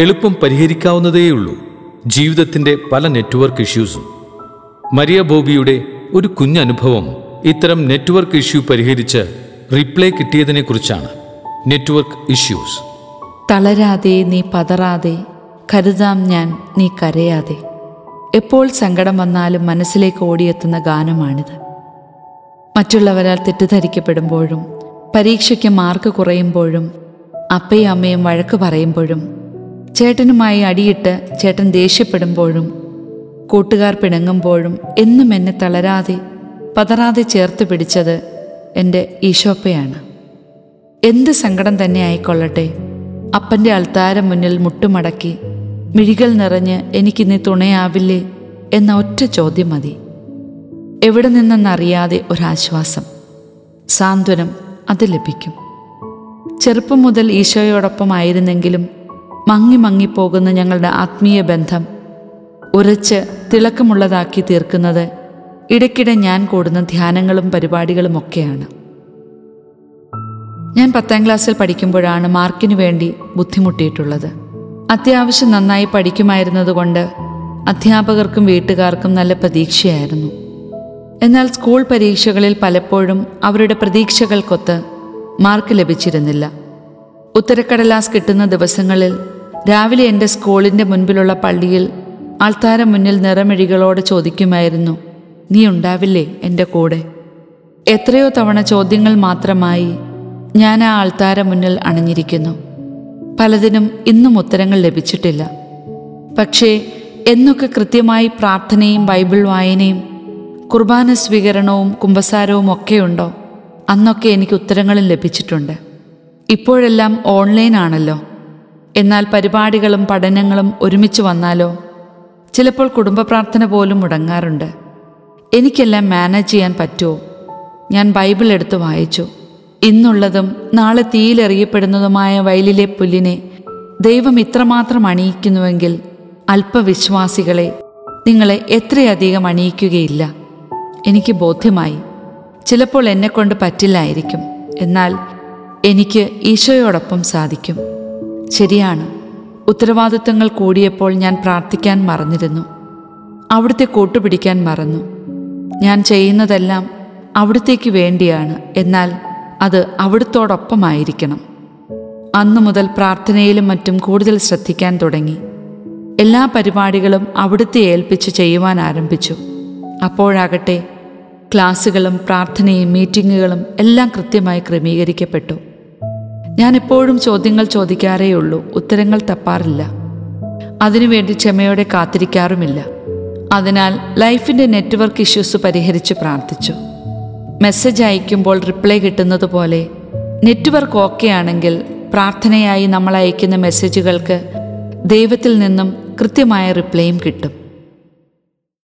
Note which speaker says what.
Speaker 1: എളുപ്പം പരിഹരിക്കാവുന്നതേയുള്ളൂ. ജീവിതത്തിന്റെ പല നെറ്റ്വർക്ക് ഇഷ്യൂസും. മരിയ ബോബിയുടെ ഒരു കുഞ്ഞനുഭവം ഇത്തരം നെറ്റ്വർക്ക് ഇഷ്യൂ പരിഹരിച്ച് റിപ്ലൈ കിട്ടിയതിനെക്കുറിച്ചാണ്. Network issues.
Speaker 2: തളരാതെ നീ പതറാതെ കരുതാം ഞാൻ നീ കരയാതെ. എപ്പോൾ സങ്കടം വന്നാലും മനസ്സിലേക്ക് ഓടിയെത്തുന്ന ഗാനമാണിത്. മറ്റുള്ളവരാൽ തെറ്റിദ്ധരിക്കപ്പെടുമ്പോഴും പരീക്ഷയ്ക്ക് മാർക്ക് കുറയുമ്പോഴും അപ്പയും അമ്മയും വഴക്ക് പറയുമ്പോഴും ചേട്ടനുമായി അടിയിട്ട് ചേട്ടൻ ദേഷ്യപ്പെടുമ്പോഴും കൂട്ടുകാർ പിണങ്ങുമ്പോഴും എന്നും എന്നെ തളരാതെ പതറാതെ ചേർത്ത് പിടിച്ചത് എന്റെ ഈശോപ്പയാണ്. എന്ത് സങ്കടം തന്നെ ആയിക്കൊള്ളട്ടെ. അപ്പന്റെ അൾത്താരം മുന്നിൽ മുട്ടുമടക്കി മിഴികൾ നിറഞ്ഞ് എനിക്കിന്ന് തുണയാവില്ലേ എന്ന ഒറ്റ ചോദ്യം മതി. എവിടെ നിന്നെന്നറിയാതെ ഒരാശ്വാസം. സാന്ത്വനം അത് ലഭിക്കും. ചെറുപ്പം മുതൽ ഈശോയോടൊപ്പമായിരുന്നെങ്കിലും മങ്ങി മങ്ങിപ്പോകുന്ന ഞങ്ങളുടെ ആത്മീയ ബന്ധം ഉറച്ച് തിളക്കമുള്ളതാക്കി തീർക്കുന്നത് ഇടയ്ക്കിടെ ഞാൻ കൂടുന്ന ധ്യാനങ്ങളും പരിപാടികളും ഒക്കെയാണ്. ഞാൻ പത്താം ക്ലാസ്സിൽ പഠിക്കുമ്പോഴാണ് മാർക്കിനു വേണ്ടി ബുദ്ധിമുട്ടിയിട്ടുള്ളത്. അത്യാവശ്യം നന്നായി പഠിക്കുമായിരുന്നതുകൊണ്ട് അധ്യാപകർക്കും വീട്ടുകാർക്കും നല്ല പ്രതീക്ഷയായിരുന്നു. എന്നാൽ സ്കൂൾ പരീക്ഷകളിൽ പലപ്പോഴും അവരുടെ പ്രതീക്ഷകൾക്കൊത്ത് മാർക്ക് ലഭിച്ചിരുന്നില്ല. ഉത്തരക്കടലാസ് കിട്ടുന്ന ദിവസങ്ങളിൽ രാവിലെ എന്റെ സ്കൂളിന്റെ മുൻപിലുള്ള പള്ളിയിൽ ആൾത്താര മുന്നിൽ നിറമിഴികളോട് ചോദിക്കുമായിരുന്നു നീ ഉണ്ടാവില്ലേ എന്റെ കൂടെ? എത്രയോ തവണ ചോദ്യങ്ങൾ മാത്രമായി ഞാൻ ആ ആൾത്താര മുന്നിൽ അണഞ്ഞിരിക്കുന്നു. പലതിനും ഇന്നും ഉത്തരങ്ങൾ ലഭിച്ചിട്ടില്ല. പക്ഷേ എന്നൊക്കെ കൃത്യമായി പ്രാർത്ഥനയും ബൈബിൾ വായനയും കുർബാന സ്വീകരണവും കുമ്പസാരവും ഒക്കെയുണ്ടോ അന്നൊക്കെ എനിക്ക് ഉത്തരങ്ങളും ലഭിച്ചിട്ടുണ്ട്. ഇപ്പോഴെല്ലാം ഓൺലൈൻ ആണല്ലോ. എന്നാൽ പരിപാടികളും പഠനങ്ങളും ഒരുമിച്ച് വന്നാലോ? ചിലപ്പോൾ കുടുംബ പ്രാർത്ഥന പോലും മുടങ്ങാറുണ്ട്. എനിക്കെല്ലാം മാനേജ് ചെയ്യാൻ പറ്റുമോ? ഞാൻ ബൈബിൾ എടുത്ത് വായിച്ചു. ഇന്നുള്ളതും നാളെ തീയിലെറിയപ്പെടുന്നതുമായ വയലിലെ പുല്ലിനെ ദൈവം ഇത്രമാത്രം അണിയിക്കുന്നുവെങ്കിൽ അല്പവിശ്വാസികളെ നിങ്ങളെ എത്രയധികം അണിയിക്കുകയില്ല. എനിക്ക് ബോധ്യമായി. ചിലപ്പോൾ എന്നെക്കൊണ്ട് പറ്റില്ലായിരിക്കും. എന്നാൽ എനിക്ക് ഈശോയോടൊപ്പം സാധിക്കും. ശരിയാണ്. ഉത്തരവാദിത്തങ്ങൾ കൂടിയപ്പോൾ ഞാൻ പ്രാർത്ഥിക്കാൻ മറന്നിരുന്നു. അവിടുത്തെ കൂട്ടുപിടിക്കാൻ മറന്നു. ഞാൻ ചെയ്യുന്നതെല്ലാം അവിടത്തേക്ക് വേണ്ടിയാണ്. എന്നാൽ അത് അവിടുത്തോടൊപ്പമായിരിക്കണം. അന്നു മുതൽ പ്രാർത്ഥനയിലും മറ്റും കൂടുതൽ ശ്രദ്ധിക്കാൻ തുടങ്ങി. എല്ലാ പരിപാടികളും അവിടുത്തെ ഏൽപ്പിച്ച് ചെയ്യുവാൻ ആരംഭിച്ചു. അപ്പോഴാകട്ടെ ക്ലാസ്സുകളും പ്രാർത്ഥനയും മീറ്റിങ്ങുകളും എല്ലാം കൃത്യമായി ക്രമീകരിക്കപ്പെട്ടു. ഞാൻ എപ്പോഴും ചോദ്യങ്ങൾ ചോദിക്കാറേയുള്ളൂ. ഉത്തരങ്ങൾ തപ്പാറില്ല. അതിനുവേണ്ടി ക്ഷമയോടെ കാത്തിരിക്കാറുമില്ല. അതിനാൽ ലൈഫിന്റെ നെറ്റ്വർക്ക് ഇഷ്യൂസ് പരിഹരിച്ച് പ്രാർത്ഥിച്ചു. മെസ്സേജ് അയക്കുമ്പോൾ റിപ്ലൈ കിട്ടുന്നത് പോലെ നെറ്റ്വർക്ക് ഓക്കെ ആണെങ്കിൽ പ്രാർത്ഥനയായി നമ്മൾ അയക്കുന്ന മെസ്സേജുകൾക്ക് ദൈവത്തിൽ നിന്നും കൃത്യമായ റിപ്ലൈയും കിട്ടും.